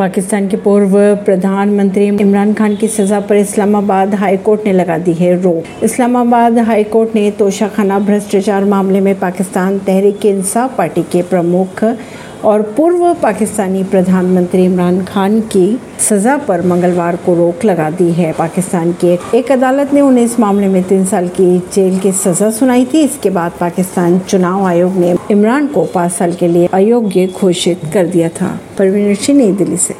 पाकिस्तान के पूर्व प्रधानमंत्री इमरान खान की सजा पर इस्लामाबाद हाई कोर्ट ने लगा दी है रोक। इस्लामाबाद हाई कोर्ट ने तोशाखाना भ्रष्टाचार मामले में पाकिस्तान तहरीक इंसाफ पार्टी के प्रमुख और पूर्व पाकिस्तानी प्रधानमंत्री इमरान खान की सजा पर मंगलवार को रोक लगा दी है। पाकिस्तान की एक अदालत ने उन्हें इस मामले में तीन साल की जेल की सजा सुनाई थी। इसके बाद पाकिस्तान चुनाव आयोग ने इमरान को पाँच साल के लिए अयोग्य घोषित कर दिया था। परवीन सिंह नई दिल्ली से।